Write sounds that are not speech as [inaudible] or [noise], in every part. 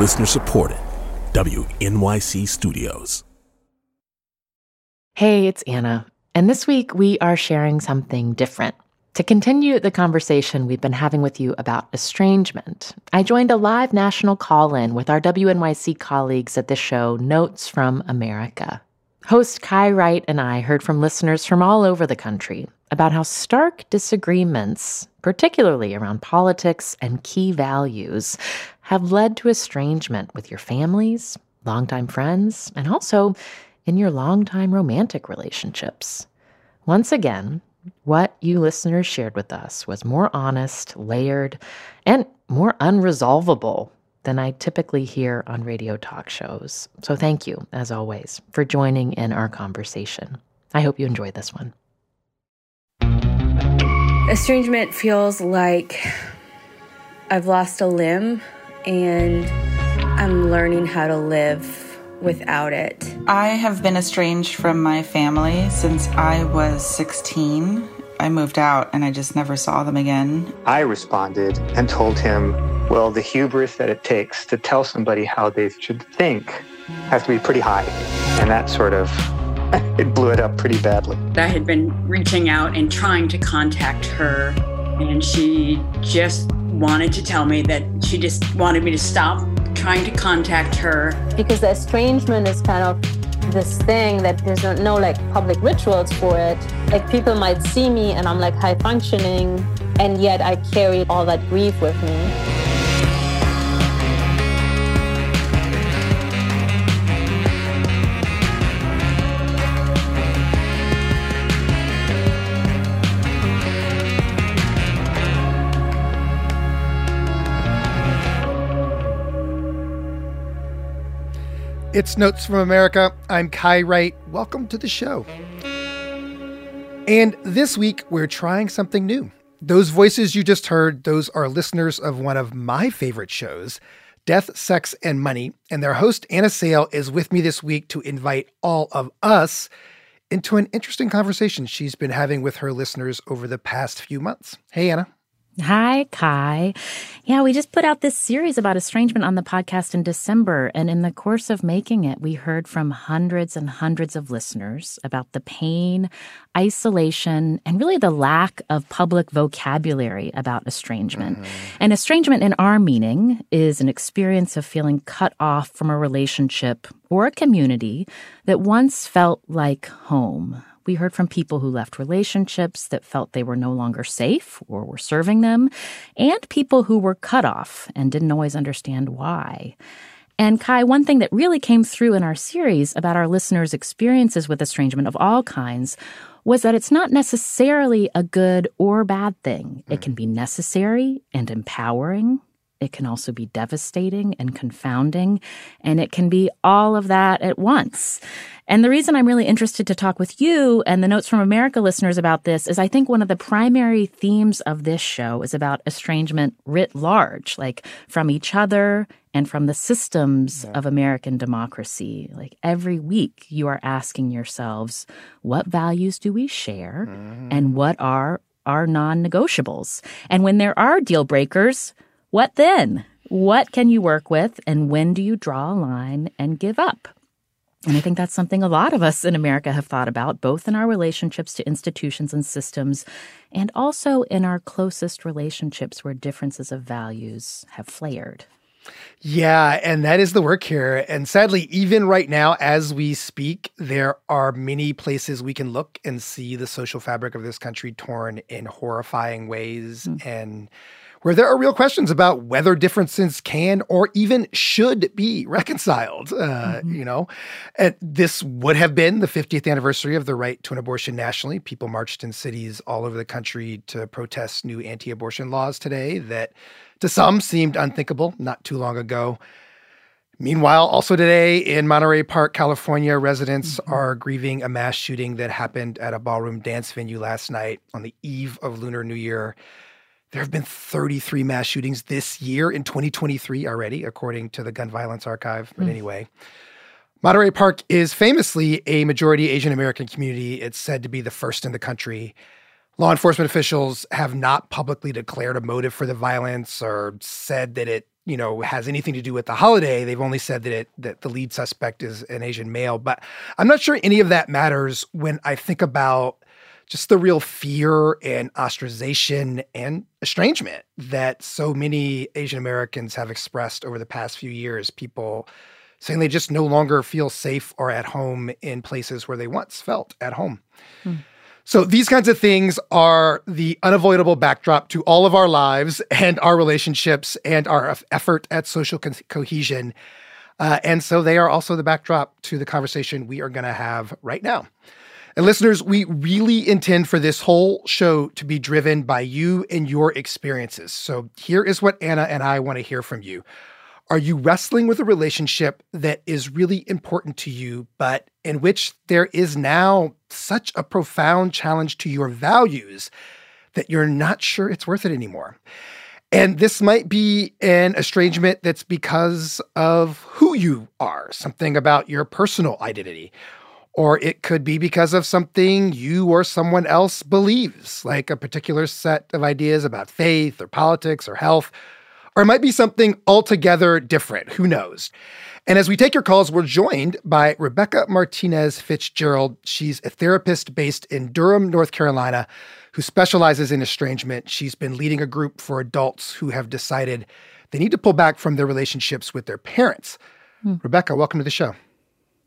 Listener supported. WNYC Studios. Hey, it's Anna. And this week we are sharing something different. To continue the conversation we've been having with you about estrangement, I joined a live national call in with our WNYC colleagues at the show Notes from America. Host Kai Wright and I heard from listeners from all over the country about how stark disagreements, particularly around politics and key values, have led to estrangement with your families, longtime friends, and also in your longtime romantic relationships. Once again, what you listeners shared with us was more honest, layered, and more unresolvable than I typically hear on radio talk shows. So thank you, as always, for joining in our conversation. I hope you enjoyed this one. Estrangement feels like I've lost a limb and I'm learning how to live without it. I have been estranged from my family since I was 16. I moved out and I just never saw them again. I responded and told him, well, the hubris that it takes to tell somebody how they should think has to be pretty high. And that sort of [laughs] it blew it up pretty badly. I had been reaching out and trying to contact her, and she just wanted to tell me that she just wanted me to stop trying to contact her. Because the estrangement is kind of this thing that there's no, no like public rituals for it. Like people might see me and I'm like high functioning, and yet I carry all that grief with me. It's Notes from America. I'm Kai Wright. Welcome to the show. And this week, we're trying something new. Those voices you just heard, those are listeners of one of my favorite shows, Death, Sex, and Money. And their host, Anna Sale, is with me this week to invite all of us into an interesting conversation she's been having with her listeners over the past few months. Hey, Anna. Hi, Kai. Yeah, we just put out this series about estrangement on the podcast in December. And in the course of making it, we heard from hundreds and hundreds of listeners about the pain, isolation, and really the lack of public vocabulary about estrangement. Mm-hmm. And estrangement, in our meaning, is an experience of feeling cut off from a relationship or a community that once felt like home. We heard from people who left relationships that felt they were no longer safe or were serving them, and people who were cut off and didn't always understand why. And Kai, one thing that really came through in our series about our listeners' experiences with estrangement of all kinds was that it's not necessarily a good or bad thing. It can be necessary and empowering. It can also be devastating and confounding, and it can be all of that at once. And the reason I'm really interested to talk with you and the Notes from America listeners about this is I think one of the primary themes of this show is about estrangement writ large, like from each other and from the systems yeah. of American democracy. Like every week, you are asking yourselves, what values do we share mm-hmm. and what are our non negotiables? And when there are deal breakers, what then? What can you work with and when do you draw a line and give up? And I think that's something a lot of us in America have thought about, both in our relationships to institutions and systems, and also in our closest relationships where differences of values have flared. Yeah, and that is the work here. And sadly, even right now, as we speak, there are many places we can look and see the social fabric of this country torn in horrifying ways. Mm. And where there are real questions about whether differences can or even should be reconciled. Uh, mm-hmm. You know, and this would have been the 50th anniversary of the right to an abortion nationally. People marched in cities all over the country to protest new anti abortion laws today that to some seemed unthinkable not too long ago. Meanwhile, also today in Monterey Park, California, residents mm-hmm. are grieving a mass shooting that happened at a ballroom dance venue last night on the eve of Lunar New Year. There have been 33 mass shootings this year in 2023 already, according to the Gun Violence Archive. But mm. anyway, Monterey Park is famously a majority Asian American community. It's said to be the first in the country. Law enforcement officials have not publicly declared a motive for the violence or said that it you know has anything to do with the holiday. They've only said that it that the lead suspect is an Asian male, but I'm not sure any of that matters when I think about just the real fear and ostracization and estrangement that so many Asian Americans have expressed over the past few years. People saying they just no longer feel safe or at home in places where they once felt at home. Hmm. So these kinds of things are the unavoidable backdrop to all of our lives and our relationships and our effort at social co- cohesion. Uh, and so they are also the backdrop to the conversation we are going to have right now. And listeners, we really intend for this whole show to be driven by you and your experiences. So here is what Anna and I want to hear from you. Are you wrestling with a relationship that is really important to you, but in which there is now such a profound challenge to your values that you're not sure it's worth it anymore? And this might be an estrangement that's because of who you are, something about your personal identity, or it could be because of something you or someone else believes, like a particular set of ideas about faith or politics or health. Or it might be something altogether different. Who knows? And as we take your calls, we're joined by Rebecca Martinez Fitzgerald. She's a therapist based in Durham, North Carolina, who specializes in estrangement. She's been leading a group for adults who have decided they need to pull back from their relationships with their parents. Hmm. Rebecca, welcome to the show.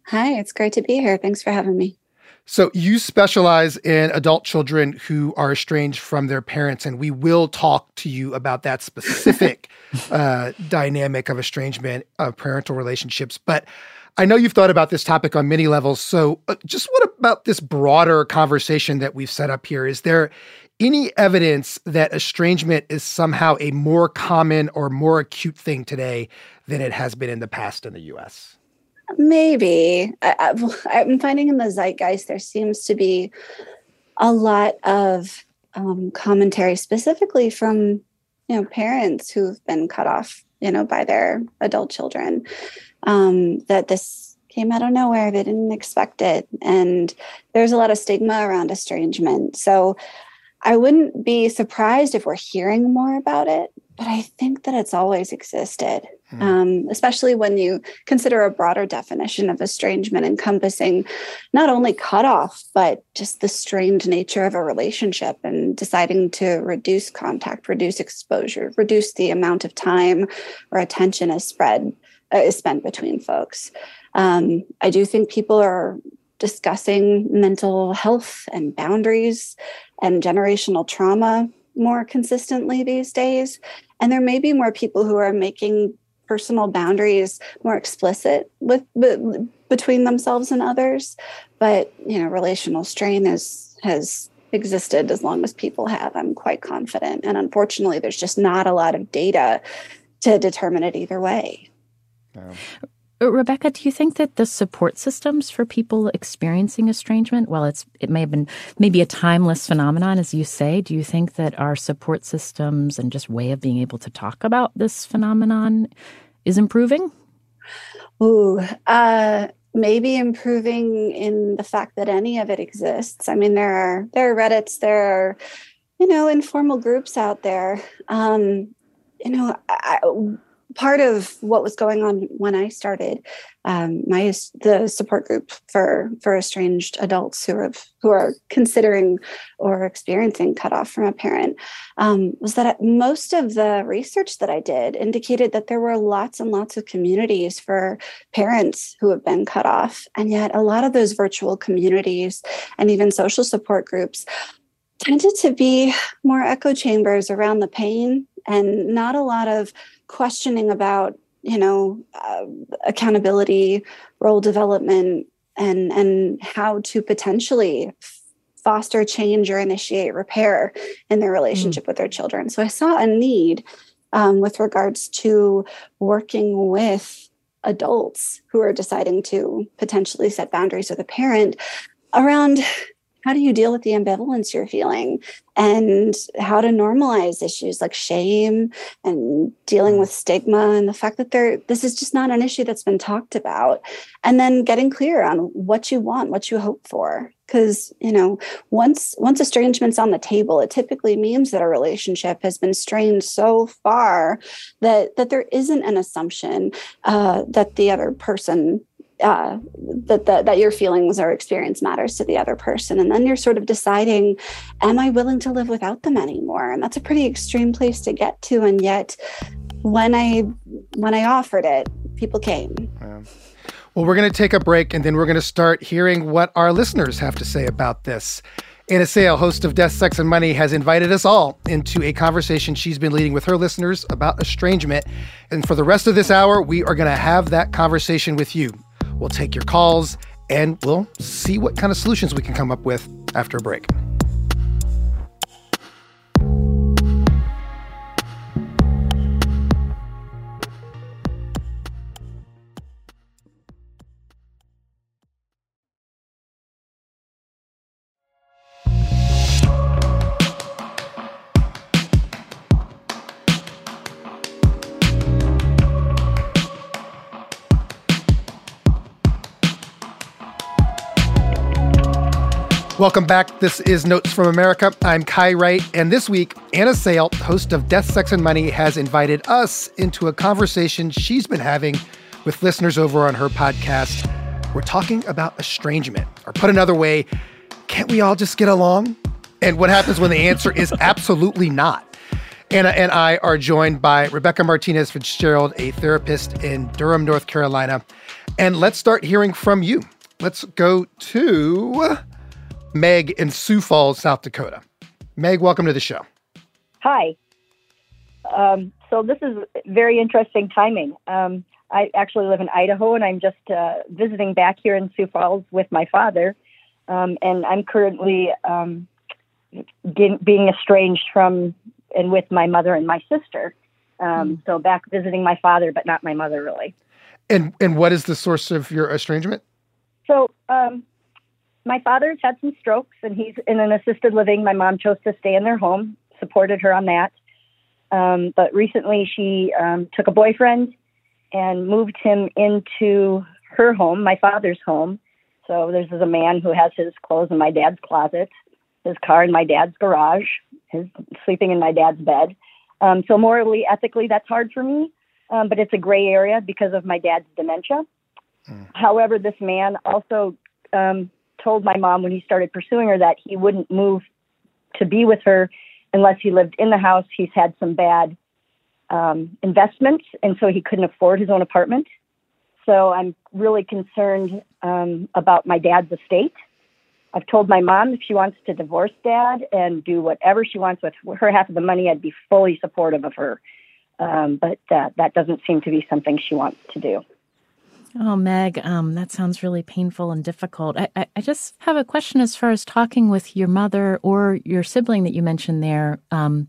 Hi, it's great to be here. Thanks for having me. So, you specialize in adult children who are estranged from their parents, and we will talk to you about that specific [laughs] uh, dynamic of estrangement of parental relationships. But I know you've thought about this topic on many levels. So, uh, just what about this broader conversation that we've set up here? Is there any evidence that estrangement is somehow a more common or more acute thing today than it has been in the past in the US? Maybe. I, am finding in the zeitgeist there seems to be a lot of um, commentary, specifically from you know parents who've been cut off, you know, by their adult children. Um, that this came out of nowhere; they didn't expect it, and there's a lot of stigma around estrangement. So I wouldn't be surprised if we're hearing more about it, but I think that it's always existed, mm. um, especially when you consider a broader definition of estrangement encompassing not only cutoff, but just the strained nature of a relationship and deciding to reduce contact, reduce exposure, reduce the amount of time or attention is spread uh, is spent between folks. Um, I do think people are discussing mental health and boundaries and generational trauma more consistently these days. And there may be more people who are making personal boundaries more explicit with, between themselves and others. But you know, relational strain is has existed as long as people have. I'm quite confident. And unfortunately, there's just not a lot of data to determine it either way. Uh, Rebecca, do you think that the support systems for people experiencing estrangement, while it's it may have been maybe a timeless phenomenon, as you say, do you think that our support systems and just way of being able to talk about this phenomenon is improving? Ooh, uh, maybe improving in the fact that any of it exists. I mean, there are there are Reddits, there are you know informal groups out there. Um, you know, I, part of what was going on when I started um, my the support group for for estranged adults who are who are considering or experiencing cutoff from a parent um, was that most of the research that I did indicated that there were lots and lots of communities for parents who have been cut off, and yet a lot of those virtual communities and even social support groups tended to be more echo chambers around the pain and not a lot of questioning about you know uh, accountability role development and and how to potentially foster change or initiate repair in their relationship mm. with their children so i saw a need um, with regards to working with adults who are deciding to potentially set boundaries with a parent around how do you deal with the ambivalence you're feeling? And how to normalize issues like shame and dealing with stigma and the fact that there this is just not an issue that's been talked about. And then getting clear on what you want what you hope for. Because you know once once estrangement's on the table it typically means that a relationship has been strained so far that that there isn't an assumption uh, that the other person uh, that, that that your feelings or experience matters to the other person and then you're sort of deciding am i willing to live without them anymore and that's a pretty extreme place to get to and yet when i when i offered it people came yeah. well we're going to take a break and then we're going to start hearing what our listeners have to say about this Anna Sale, host of Death, Sex, and Money, has invited us all into a conversation she's been leading with her listeners about estrangement. And for the rest of this hour, we are going to have that conversation with you. We'll take your calls and we'll see what kind of solutions we can come up with after a break. Welcome back. This is Notes from America. I'm Kai Wright, and this week, Anna Sale, host of Death, Sex, and Money, has invited us into a conversation she's been having with listeners over on her podcast. We're talking about estrangement, or put another way, can't we all just get along? And what happens when the answer is [laughs] absolutely not? Anna and I are joined by Rebecca Martinez Fitzgerald, a therapist in Durham, North Carolina. And let's start hearing from you. Let's go to Meg in Sioux Falls, South Dakota. Meg, welcome to the show. Hi. Um, so this is very interesting timing. Um, I actually live in Idaho, and I'm just uh, visiting back here in Sioux Falls with my father. Um, and I'm currently um, being estranged from and with my mother and my sister. Mm. So back visiting my father, but not my mother, really. And and what is the source of your estrangement? So um, my father's had some strokes and he's in an assisted living. My mom chose to stay in their home, supported her on that. Um, but recently she um, took a boyfriend and moved him into her home, my father's home. So this is a man who has his clothes in my dad's closet, his car in my dad's garage, his sleeping in my dad's bed. Um, so morally, ethically, that's hard for me, um, but it's a gray area because of my dad's dementia. Mm. However, this man also um, told my mom when he started pursuing her that he wouldn't move to be with her unless he lived in the house. He's had some bad um, investments, and so he couldn't afford his own apartment. So I'm really concerned um, about my dad's estate. I've told my mom if she wants to divorce dad and do whatever she wants with her half of the money, I'd be fully supportive of her. Um, but uh, that doesn't seem to be something she wants to do. Oh, Meg, um, that sounds really painful and difficult. I, I, I, just have a question as far as talking with your mother or your sibling that you mentioned there. Um,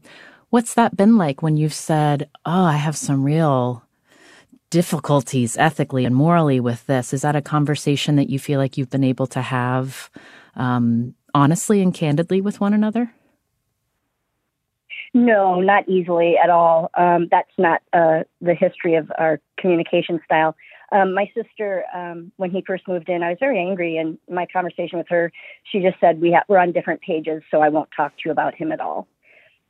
what's that been like when you've said, Oh, I have some real difficulties ethically and morally with this? Is that a conversation that you feel like you've been able to have um, honestly and candidly with one another? No, not easily at all. Um, that's not uh, the history of our communication style. Um, my sister, um, when he first moved in, I was very angry, and my conversation with her, she just said we ha- we're on different pages, so I won't talk to you about him at all.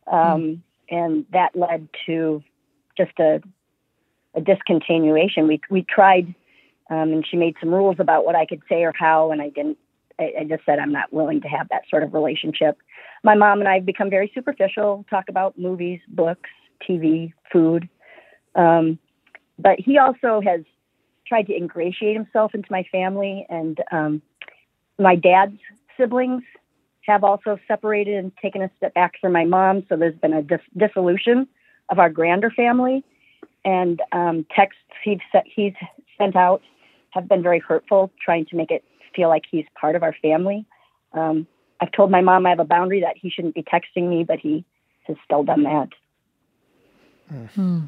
Um, mm. And that led to just a, a discontinuation. We we tried, um, and she made some rules about what I could say or how, and I didn't. I, I just said I'm not willing to have that sort of relationship. My mom and I have become very superficial, talk about movies, books, TV, food. Um, but he also has tried to ingratiate himself into my family, and um, my dad's siblings have also separated and taken a step back from my mom. So there's been a dis- dissolution of our grander family, and um, texts he's, he's sent out have been very hurtful, trying to make it feel like he's part of our family. Um, I've told my mom I have a boundary that he shouldn't be texting me, but he has still done that. Mm-hmm.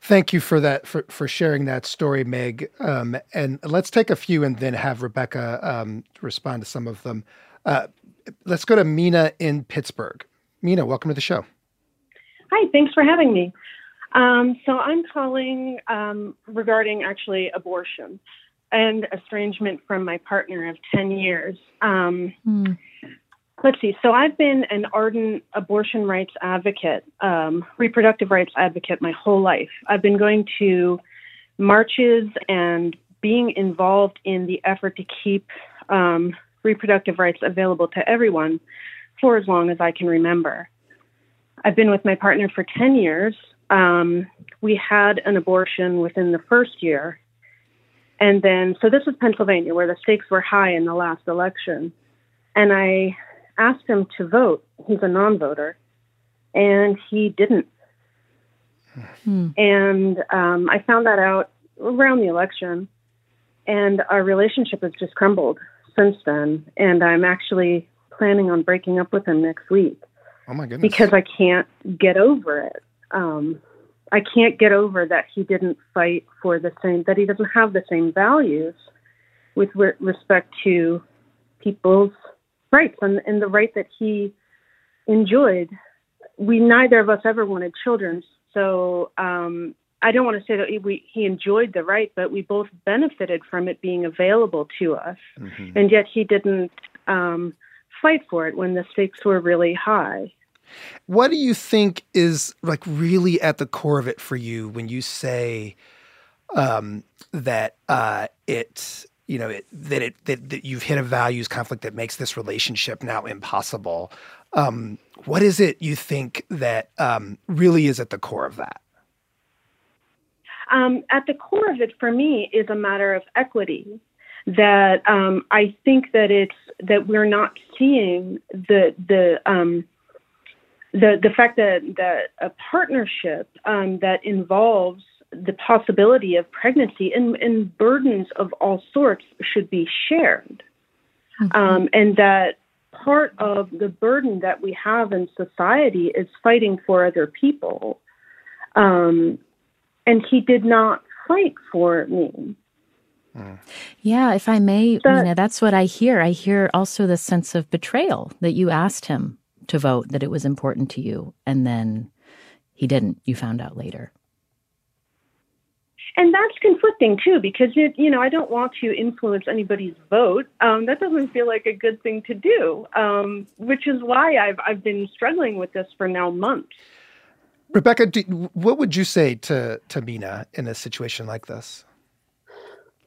Thank you for that for, for sharing that story, Meg. Um, and let's take a few and then have Rebecca um, respond to some of them. Uh, let's go to Mina in Pittsburgh. Mina, welcome to the show. Hi, thanks for having me. Um, so I'm calling um, regarding actually abortion and estrangement from my partner of 10 years. Um, hmm. Let's see. So I've been an ardent abortion rights advocate, um, reproductive rights advocate my whole life. I've been going to marches and being involved in the effort to keep um, reproductive rights available to everyone for as long as I can remember. I've been with my partner for 10 years. Um, we had an abortion within the first year. And then, so this was Pennsylvania, where the stakes were high in the last election. And I asked him to vote. He's a non voter. And he didn't. Hmm. And um, I found that out around the election. And our relationship has just crumbled since then. And I'm actually planning on breaking up with him next week. Oh my goodness. Because I can't get over it. Um, I can't get over that he didn't fight for the same, that he doesn't have the same values with re- respect to people's rights and, and the right that he enjoyed. We neither of us ever wanted children, so um, I don't want to say that he, we, he enjoyed the right, but we both benefited from it being available to us, mm-hmm. and yet he didn't um, fight for it when the stakes were really high. What do you think is like really at the core of it for you when you say um, that uh, it you know, it, that it that, that you've hit a values conflict that makes this relationship now impossible. Um, what is it you think that um, really is at the core of that? Um, at the core of it, for me, is a matter of equity. That um, I think that it's that we're not seeing the the um, the the fact that that a partnership um, that involves the possibility of pregnancy and, and burdens of all sorts should be shared. Mm-hmm. Um, and that part of the burden that we have in society is fighting for other people. Um, and he did not fight for me. Yeah, if I may, that, Mina, that's what I hear. I hear also the sense of betrayal that you asked him to vote, that it was important to you, and then he didn't. You found out later and that's conflicting too because it, you know I don't want to influence anybody's vote. Um, that doesn't feel like a good thing to do, um, which is why I've I've been struggling with this for now months. Rebecca, do, what would you say to to Mina in a situation like this?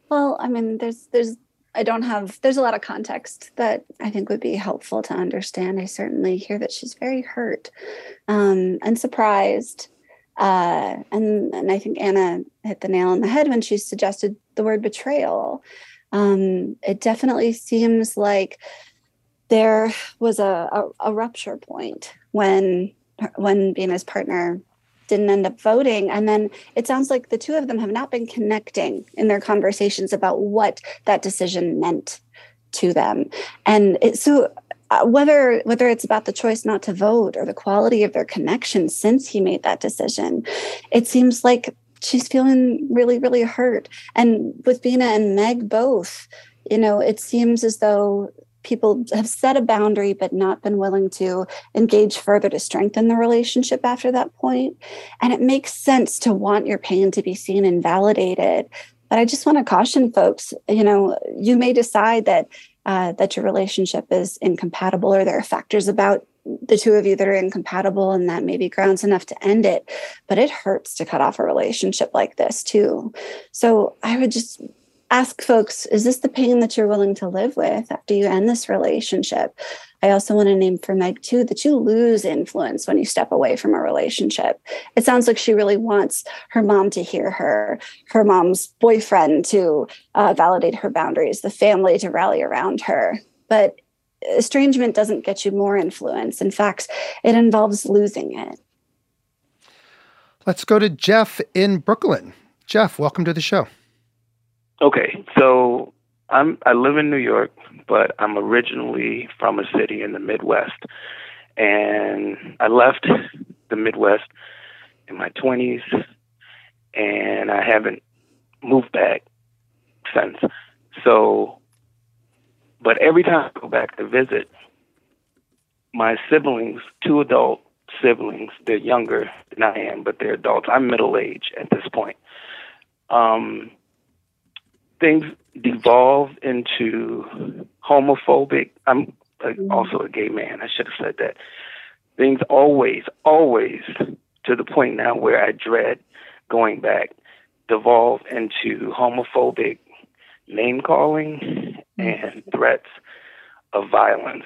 Well, I mean, there's there's I don't have there's a lot of context that I think would be helpful to understand. I certainly hear that she's very hurt um, and surprised uh, and, and I think Anna hit the nail on the head when she suggested the word betrayal. Um, it definitely seems like there was a, a, a rupture point when when Mina's partner didn't end up voting. And then it sounds like the two of them have not been connecting in their conversations about what that decision meant to them. And it, so Uh, whether whether it's about the choice not to vote or the quality of their connection since he made that decision it seems like she's feeling really really hurt. And with mina and meg both you know it seems as though people have set a boundary but not been willing to engage further to strengthen the relationship after that point. And it makes sense to want your pain to be seen and validated. But i just want to caution folks you know you may decide that uh, that your relationship is incompatible or there are factors about the two of you that are incompatible and that may be grounds enough to end it but it hurts to cut off a relationship like this too. So i would just ask folks is this the pain that you're willing to live with after you end this relationship? I also want to name for meg too that you lose influence when you step away from a relationship. It sounds like she really wants her mom to hear her her mom's boyfriend to uh, validate her boundaries the family to rally around her. But estrangement doesn't get you more influence. In fact it involves losing it. Let's go to jeff in brooklyn. Jeff welcome to the show Okay, so I'm I live in New York, but I'm originally from a city in the Midwest, and I left the Midwest in my 20s, and I haven't moved back since. So, but every time I go back to visit, my siblings, two adult siblings, they're younger than I am, but they're adults. I'm middle age at this point. Um, things devolved into homophobic. I'm also a gay man. I should have said that. Things always, always, to the point now where I dread going back, devolve into homophobic name calling and threats of violence.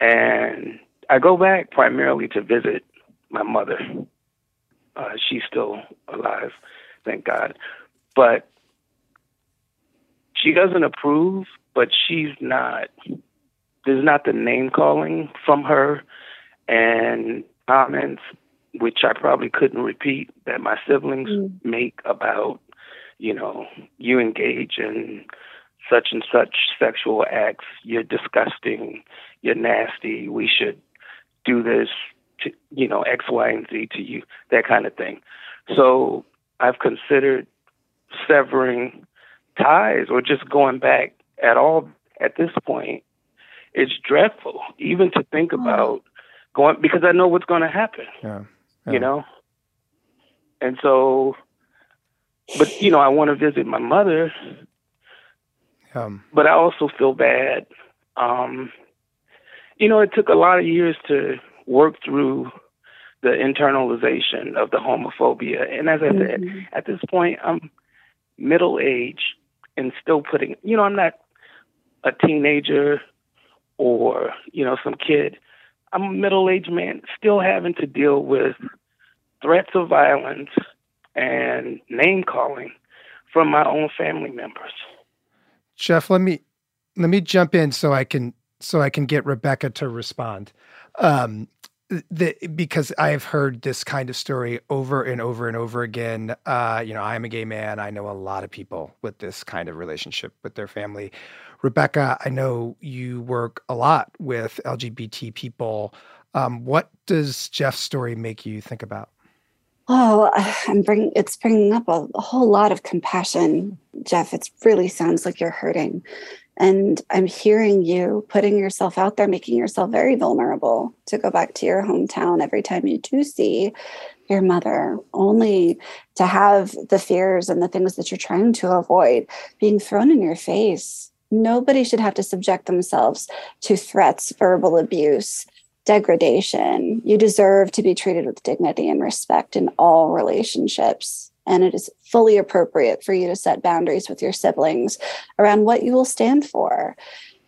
And I go back primarily to visit my mother. Uh, she's still alive, thank God. But she doesn't approve, but she's not, there's not the name calling from her and comments, which I probably couldn't repeat, that my siblings mm. make about, you know, you engage in such and such sexual acts, you're disgusting, you're nasty, we should do this to, you know, X, Y, and Z to you, that kind of thing. So I've considered severing ties or just going back at all at this point. It's dreadful, even to think hmm. about going because I know what's going to happen. Yeah. yeah. You know? And so, but, you know, I want to visit my mother. Um, but I also feel bad. Um, you know, it took a lot of years to work through the internalization of the homophobia. And as I mm-hmm. said, at this point, I'm middle age and still putting, you know, I'm not a teenager or, you know, some kid. I'm a middle aged man still having to deal with threats of violence and name calling from my own family members. Jeff, let me let me jump in so I can so I can get Rebecca to respond. Um, the, because I've heard this kind of story over and over and over again. Uh, you know, I'm a gay man. I know a lot of people with this kind of relationship with their family. Rebecca, I know you work a lot with LGBT people. Um, what does Jeff's story make you think about? Oh, [sighs] I'm bringing it's bringing up a, a whole lot of compassion, Jeff. It really sounds like you're hurting. And I'm hearing you putting yourself out there, making yourself very vulnerable to go back to your hometown every time you do see your mother, only to have the fears and the things that you're trying to avoid being thrown in your face. Nobody should have to subject themselves to threats, verbal abuse, degradation. You deserve to be treated with dignity and respect in all relationships and it is fully appropriate for you to set boundaries with your siblings around what you will stand for.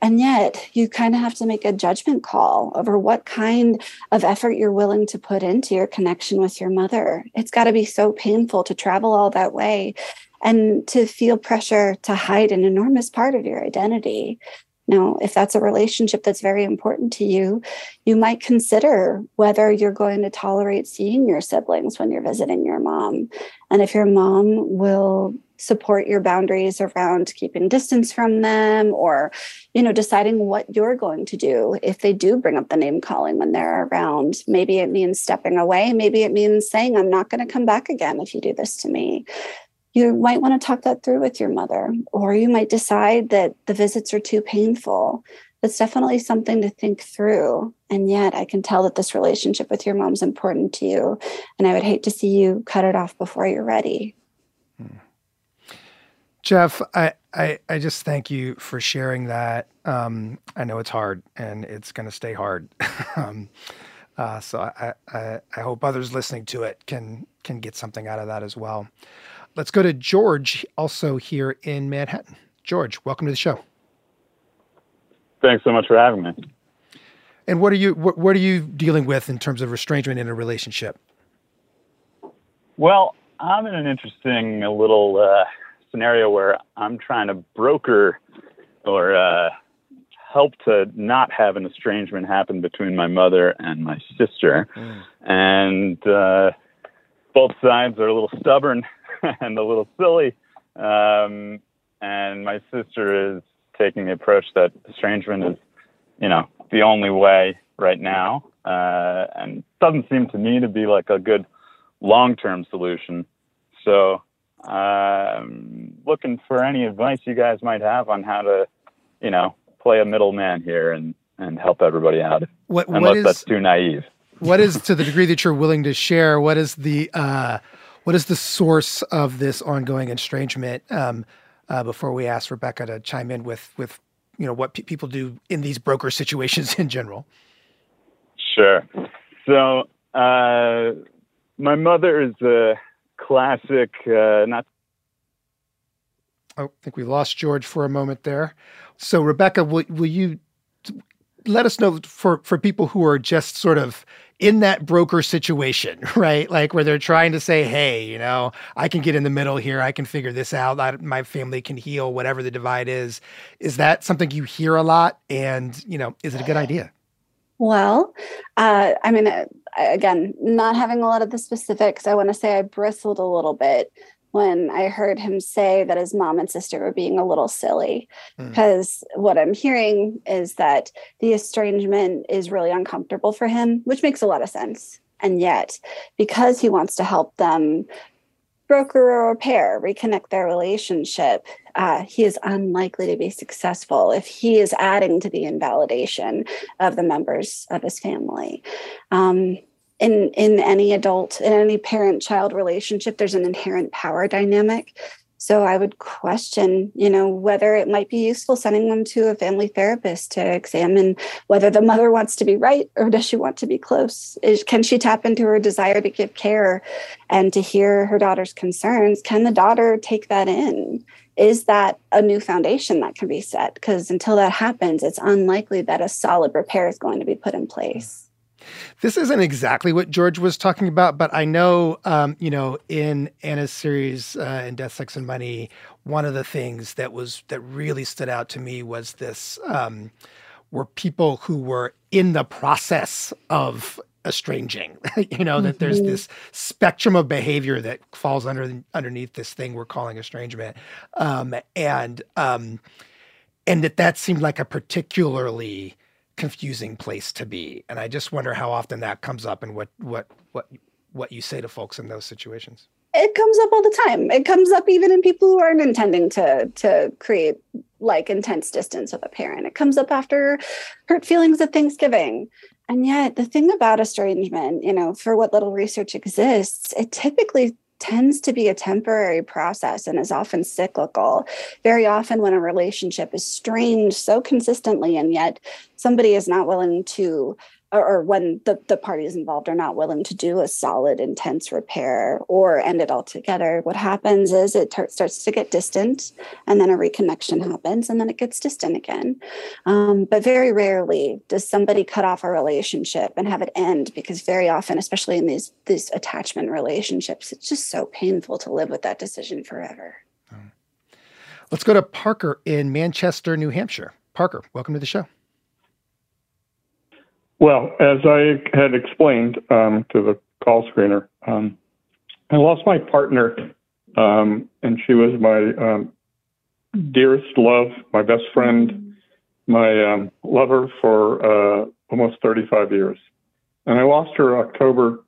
And yet, you kind of have to make a judgment call over what kind of effort you're willing to put into your connection with your mother. It's got to be so painful to travel all that way and to feel pressure to hide an enormous part of your identity. Now, if that's a relationship that's very important to you, you might consider whether you're going to tolerate seeing your siblings when you're visiting your mom. And if your mom will support your boundaries around keeping distance from them or you know deciding what you're going to do if they do bring up the name calling when they're around maybe it means stepping away maybe it means saying i'm not going to come back again if you do this to me you might want to talk that through with your mother, or you might decide that the visits are too painful. That's definitely something to think through. And yet, I can tell that this relationship with your mom's important to you. And I would hate to see you cut it off before you're ready. Hmm. Jeff, I, I, I, just thank you for sharing that. Um, I know it's hard and it's going to stay hard. [laughs] um, uh, so I, I, I hope others listening to it can can get something out of that as well. Let's go to George, also here in Manhattan. George, welcome to the show. Thanks so much for having me. And what are you what, what are you dealing with in terms of estrangement in a relationship? Well, I'm in an interesting little uh, scenario where I'm trying to broker or uh, help to not have an estrangement happen between my mother and my sister, mm. and uh, both sides are a little stubborn [laughs] and a little silly. Um, and my sister is taking the approach that estrangement is, you know, the only way right now, uh, and doesn't seem to me to be like a good long-term solution. So, um, looking for any advice you guys might have on how to, you know, play a middleman here and and help everybody out. What, unless what is, that's too naive. What is to the degree that you're willing to share? What is the uh, what is the source of this ongoing estrangement? Um, uh, before we ask Rebecca to chime in with with you know what pe- people do in these broker situations [laughs] in general. Sure. So uh, my mother is a classic, uh, not Oh, I think we lost George for a moment there. So, Rebecca, will, will you let us know for, for people who are just sort of in that broker situation, [laughs] right? Like where they're trying to say, hey, you know, I can get in the middle here. I can figure this out. I, my family can heal whatever the divide is. Is that something you hear a lot? And, you know, is it a good idea? Well, uh, I mean, uh, again, not having a lot of the specifics, I want to say I bristled a little bit when I heard him say that his mom and sister were being a little silly. Because what I'm hearing is that the estrangement is really uncomfortable for him, which makes a lot of sense. And yet, because he wants to help them broker a repair, reconnect their relationship, uh, he is unlikely to be successful if he is adding to the invalidation of the members of his family. Um, in in any adult in any parent child relationship there's an inherent power dynamic. So i would question you know whether it might be useful sending them to a family therapist to examine whether the mother wants to be right or does she want to be close. Is can she tap into her desire to give care and to hear her daughter's concerns? Can the daughter take that in? Is that a new foundation that can be set? Because until that happens it's unlikely that a solid repair is going to be put in place This isn't exactly what George was talking about, but I know, um, you know, in Anna's series uh, in Death, Sex, and Money, one of the things that was that really stood out to me was this: um, were people who were in the process of estranging. [laughs] you know that there's Mhm. this spectrum of behavior that falls under underneath this thing we're calling estrangement, um, and um, and that that seemed like a particularly confusing place to be. And I just wonder how often that comes up and what what what what you say to folks in those situations. it comes up all the time it comes up even in people who aren't intending to to create like intense distance with a parent it comes up after hurt feelings at thanksgiving and yet the thing about estrangement you know for what little research exists it typically tends to be a temporary process and is often cyclical. Very often when a relationship is strained so consistently and yet somebody is not willing to or, or when the, the parties involved are not willing to do a solid, intense repair or end it altogether, what happens is it tar- starts to get distant and then a reconnection happens and then it gets distant again. Um, but very rarely does somebody cut off a relationship and have it end because very often, especially in these, these attachment relationships, it's just so painful to live with that decision forever. Let's go to Parker in Manchester, New Hampshire. Parker, welcome to the show. Well, as I had explained um, to the call screener, um, I lost my partner, um, and she was my um, dearest love, my best friend, my um, lover for uh, almost 35 years. And I lost her October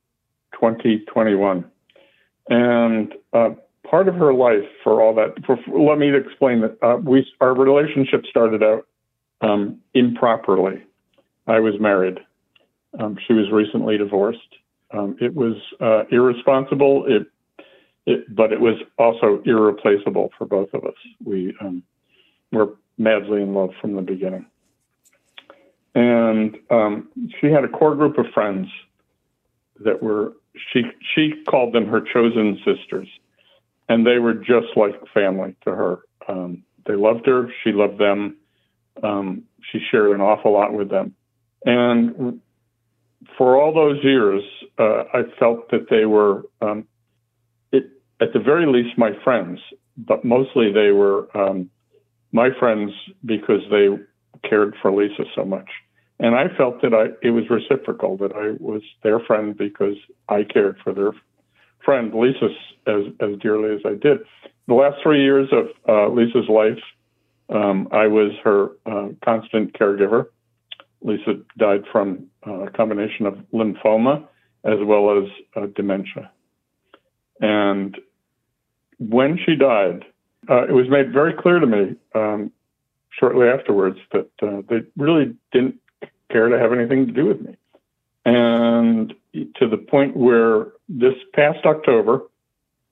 2021. And uh, part of her life, for all that, for, for- let me explain that uh, we our relationship started out um, improperly. I was married. Um, she was recently divorced. Um, it was uh, irresponsible. It, it, but it was also irreplaceable for both of us. We um, were madly in love from the beginning. And um, she had a core group of friends that were she she called them her chosen sisters, and they were just like family to her. Um, they loved her. She loved them. Um, she shared an awful lot with them, and for all those years, uh, I felt that they were, um, it, at the very least, my friends, but mostly they were um, my friends because they cared for Lisa so much. And I felt that I, it was reciprocal, that I was their friend because I cared for their friend, Lisa, as, as dearly as I did. The last three years of uh, Lisa's life, um, I was her uh, constant caregiver. Lisa died from a combination of lymphoma as well as uh, dementia. And when she died, uh, it was made very clear to me um, shortly afterwards that uh, they really didn't care to have anything to do with me. And to the point where this past October,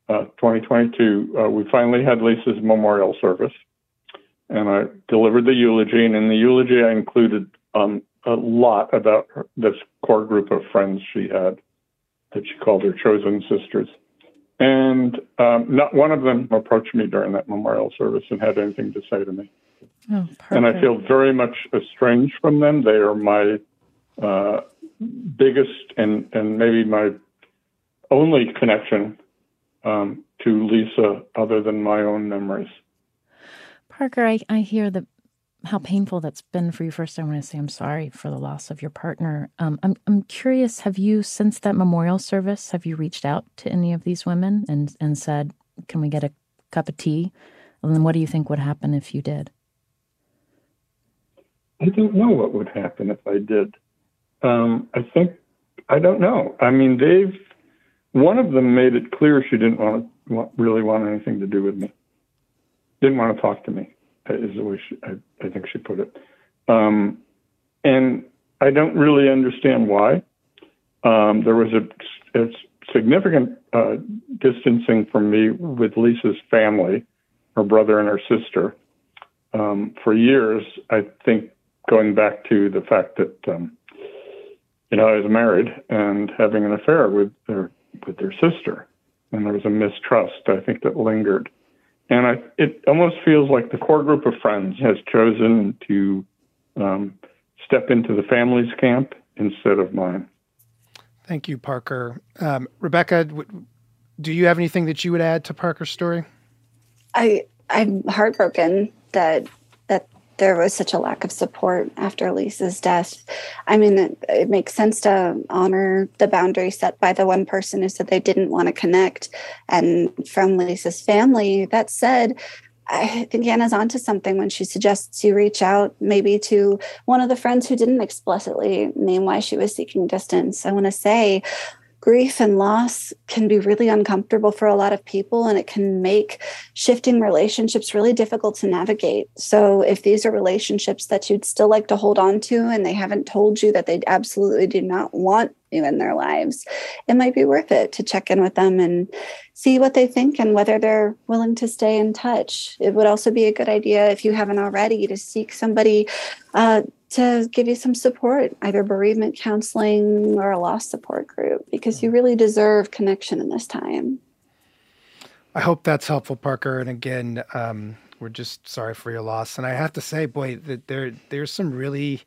uh, 2022, uh, we finally had Lisa's memorial service. And I delivered the eulogy. And in the eulogy, I included um, a lot about her, this core group of friends she had that she called her chosen sisters. And um, not one of them approached me during that memorial service and had anything to say to me. Oh, and I feel very much estranged from them. They are my uh, biggest and, and maybe my only connection um, to Lisa other than my own memories. Parker, I, I hear the how painful that's been for you. First, I want to say I'm sorry for the loss of your partner. Um, I'm I'm curious. Have you since that memorial service have you reached out to any of these women and and said, "Can we get a cup of tea?" And then, what do you think would happen if you did? I don't know what would happen if I did. Um, I think I don't know. I mean, they've one of them made it clear she didn't want to really want anything to do with me. Didn't want to talk to me is the way she, I, I think she put it. Um, and I don't really understand why. Um, there was a, a significant uh, distancing from me with Lisa's family, her brother and her sister. Um, for years, I think going back to the fact that um, you know I was married and having an affair with their with their sister, and there was a mistrust I think that lingered. And I, it almost feels like the core group of friends has chosen to um, step into the family's camp instead of mine. Thank you, Parker. Um, Rebecca, do you have anything that you would add to Parker's story? I I'm heartbroken that there was such a lack of support after Lisa's death. I mean, it, it, makes sense to honor the boundary set by the one person who said they didn't want to connect. And from Lisa's family, that said, I think Anna's onto something when she suggests you reach out maybe to one of the friends who didn't explicitly name why she was seeking distance. I want to say grief and loss can be really uncomfortable for a lot of people and it can make shifting relationships really difficult to navigate. So, if these are relationships that you'd still like to hold on to and they haven't told you that they absolutely do not want you in their lives, it might be worth it to check in with them and see what they think and whether they're willing to stay in touch. It would also be a good idea if you haven't already to seek somebody uh, to give you some support, either bereavement counseling or a loss support group, because you really deserve connection in this time. I hope that's helpful, Parker. And again, um, we're just sorry for your loss. And I have to say, boy, that there there's some really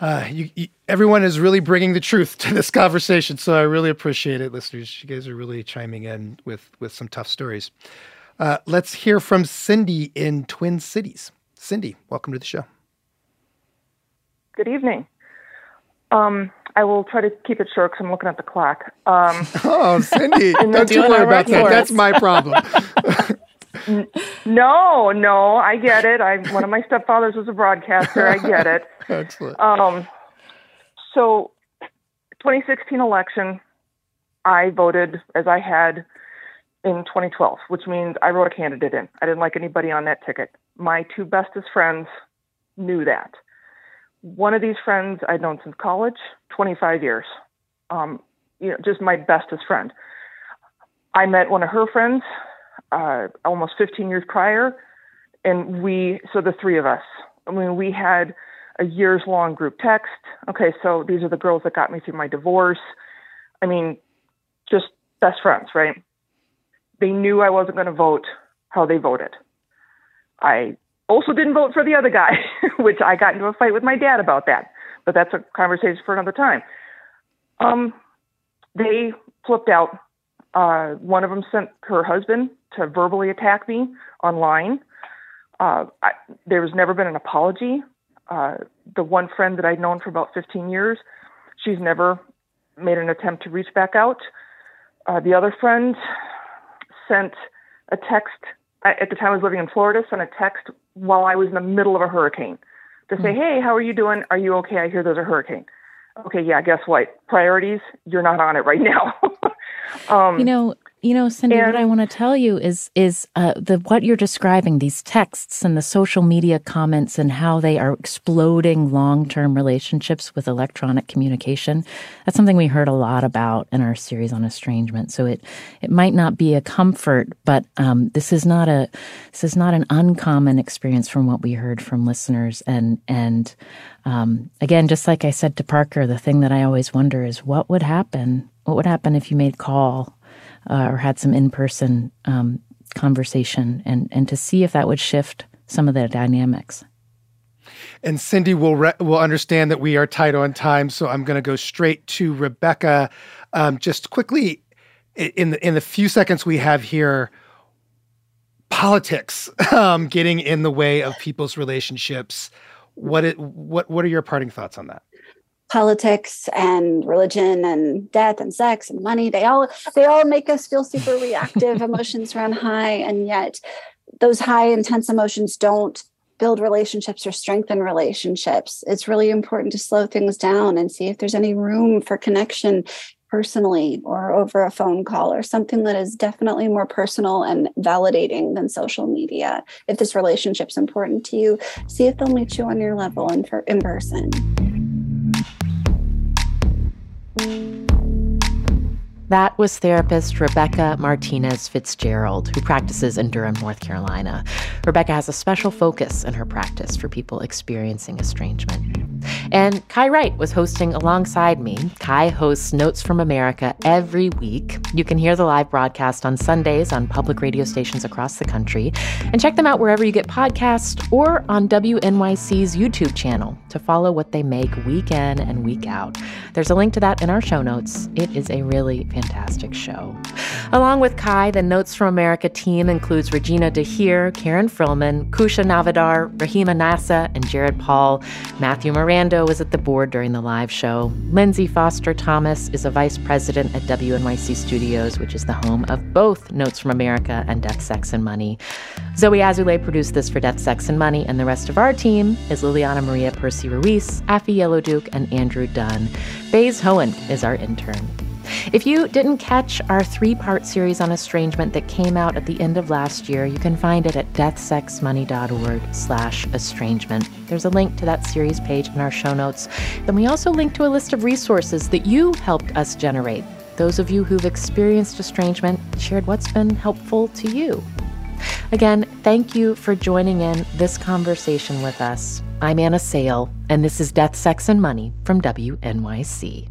uh, you, you, everyone is really bringing the truth to this conversation. So I really appreciate it, listeners. You guys are really chiming in with with some tough stories. Uh, let's hear from Cindy in Twin Cities. Cindy, welcome to the show. Good evening. Um, I will try to keep it short because I'm looking at the clock. Um, [laughs] oh, Cindy, [laughs] don't you worry about that. That's my problem. [laughs] no, no, I get it. I one of my stepfathers was a broadcaster. I get it. Excellent. Um, so, 2016 election, I voted as I had in 2012, which means I wrote a candidate in. I didn't like anybody on that ticket. My two bestest friends knew that. One of these friends I'd known since college, 25 years. Um, you know, just my bestest friend. I met one of her friends uh, almost 15 years prior, and we, so the three of us, I mean, we had a years long group text. Okay, so these are the girls that got me through my divorce. I mean, just best friends, right? They knew I wasn't going to vote how they voted. I also didn't vote for the other guy, [laughs] which I got into a fight with my dad about that. But that's a conversation for another time. Um, they flipped out. Uh, one of them sent her husband to verbally attack me online. Uh, I, there was never been an apology. Uh, the one friend that I'd known for about 15 years, she's never made an attempt to reach back out. Uh, the other friend sent a text. At the time I was living in Florida, sent a text while I was in the middle of a hurricane to say, mm-hmm. "Hey, how are you doing? Are you okay? I hear there's a hurricane." Okay, yeah. Guess what? Priorities. You're not on it right now. [laughs] um, you know, You know, Cindy, And- what I want to tell you is is uh, the what you're describing these texts and the social media comments and how they are exploding long term relationships with electronic communication. That's something we heard a lot about in our series on estrangement. So it it might not be a comfort, but um, this is not a this is not an uncommon experience from what we heard from listeners. And and um, again, just like I said to Parker, the thing that I always wonder is what would happen. What would happen if you made call uh, or had some in-person um, conversation and and to see if that would shift some of the dynamics And Cindy will re- will understand that we are tight on time, so I'm going to go straight to Rebecca. Um, just quickly, in the in the few seconds we have here, politics [laughs] um, getting in the way of people's relationships. What it, what what are your parting thoughts on that? Politics and religion and death and sex and money they all they all make us feel super reactive. [laughs] Emotions run high and yet those high intense emotions don't build relationships or strengthen relationships. It's really important to slow things down and see if there's any room for connection personally or over a phone call or something that is definitely more personal and validating than social media. If this relationship's important to you see if they'll meet you on your level and for in person That was therapist Rebecca Martinez Fitzgerald, who practices in Durham, North Carolina. Rebecca has a special focus in her practice for people experiencing estrangement. And Kai Wright was hosting alongside me. Kai hosts Notes from America every week. You can hear the live broadcast on Sundays on public radio stations across the country. And check them out wherever you get podcasts or on WNYC's YouTube channel to follow what they make week in and week out. There's a link to that in our show notes. It is a really fantastic show. Mm-hmm. Along with Kai, the Notes from America team includes Regina DeHeer, Karen Frillmann, Kousha Navidar, Rahima Nasa, and Jared Paul. Matthew Miranda was at the board during the live show. Lindsay Foster Thomas is a vice president at WNYC Studios, which is the home of both Notes from America and Death, Sex, and Money. Zoe Azulay produced this for Death, Sex, and Money, and the rest of our team is Liliana Maria Percy Ruiz, Afi Yellow-Duke, and Andrew Dunn. Baze Hohen is our intern. If you didn't catch our three part series on estrangement that came out at the end of last year, you can find it at deathsexmoney.org slash estrangement. There's a link to that series page in our show notes. Then we also link to a list of resources that you helped us generate. Those of you who've experienced estrangement shared what's been helpful to you. Again, thank you for joining in this conversation with us. I'm Anna Sale, and this is Death, Sex, and Money from WNYC.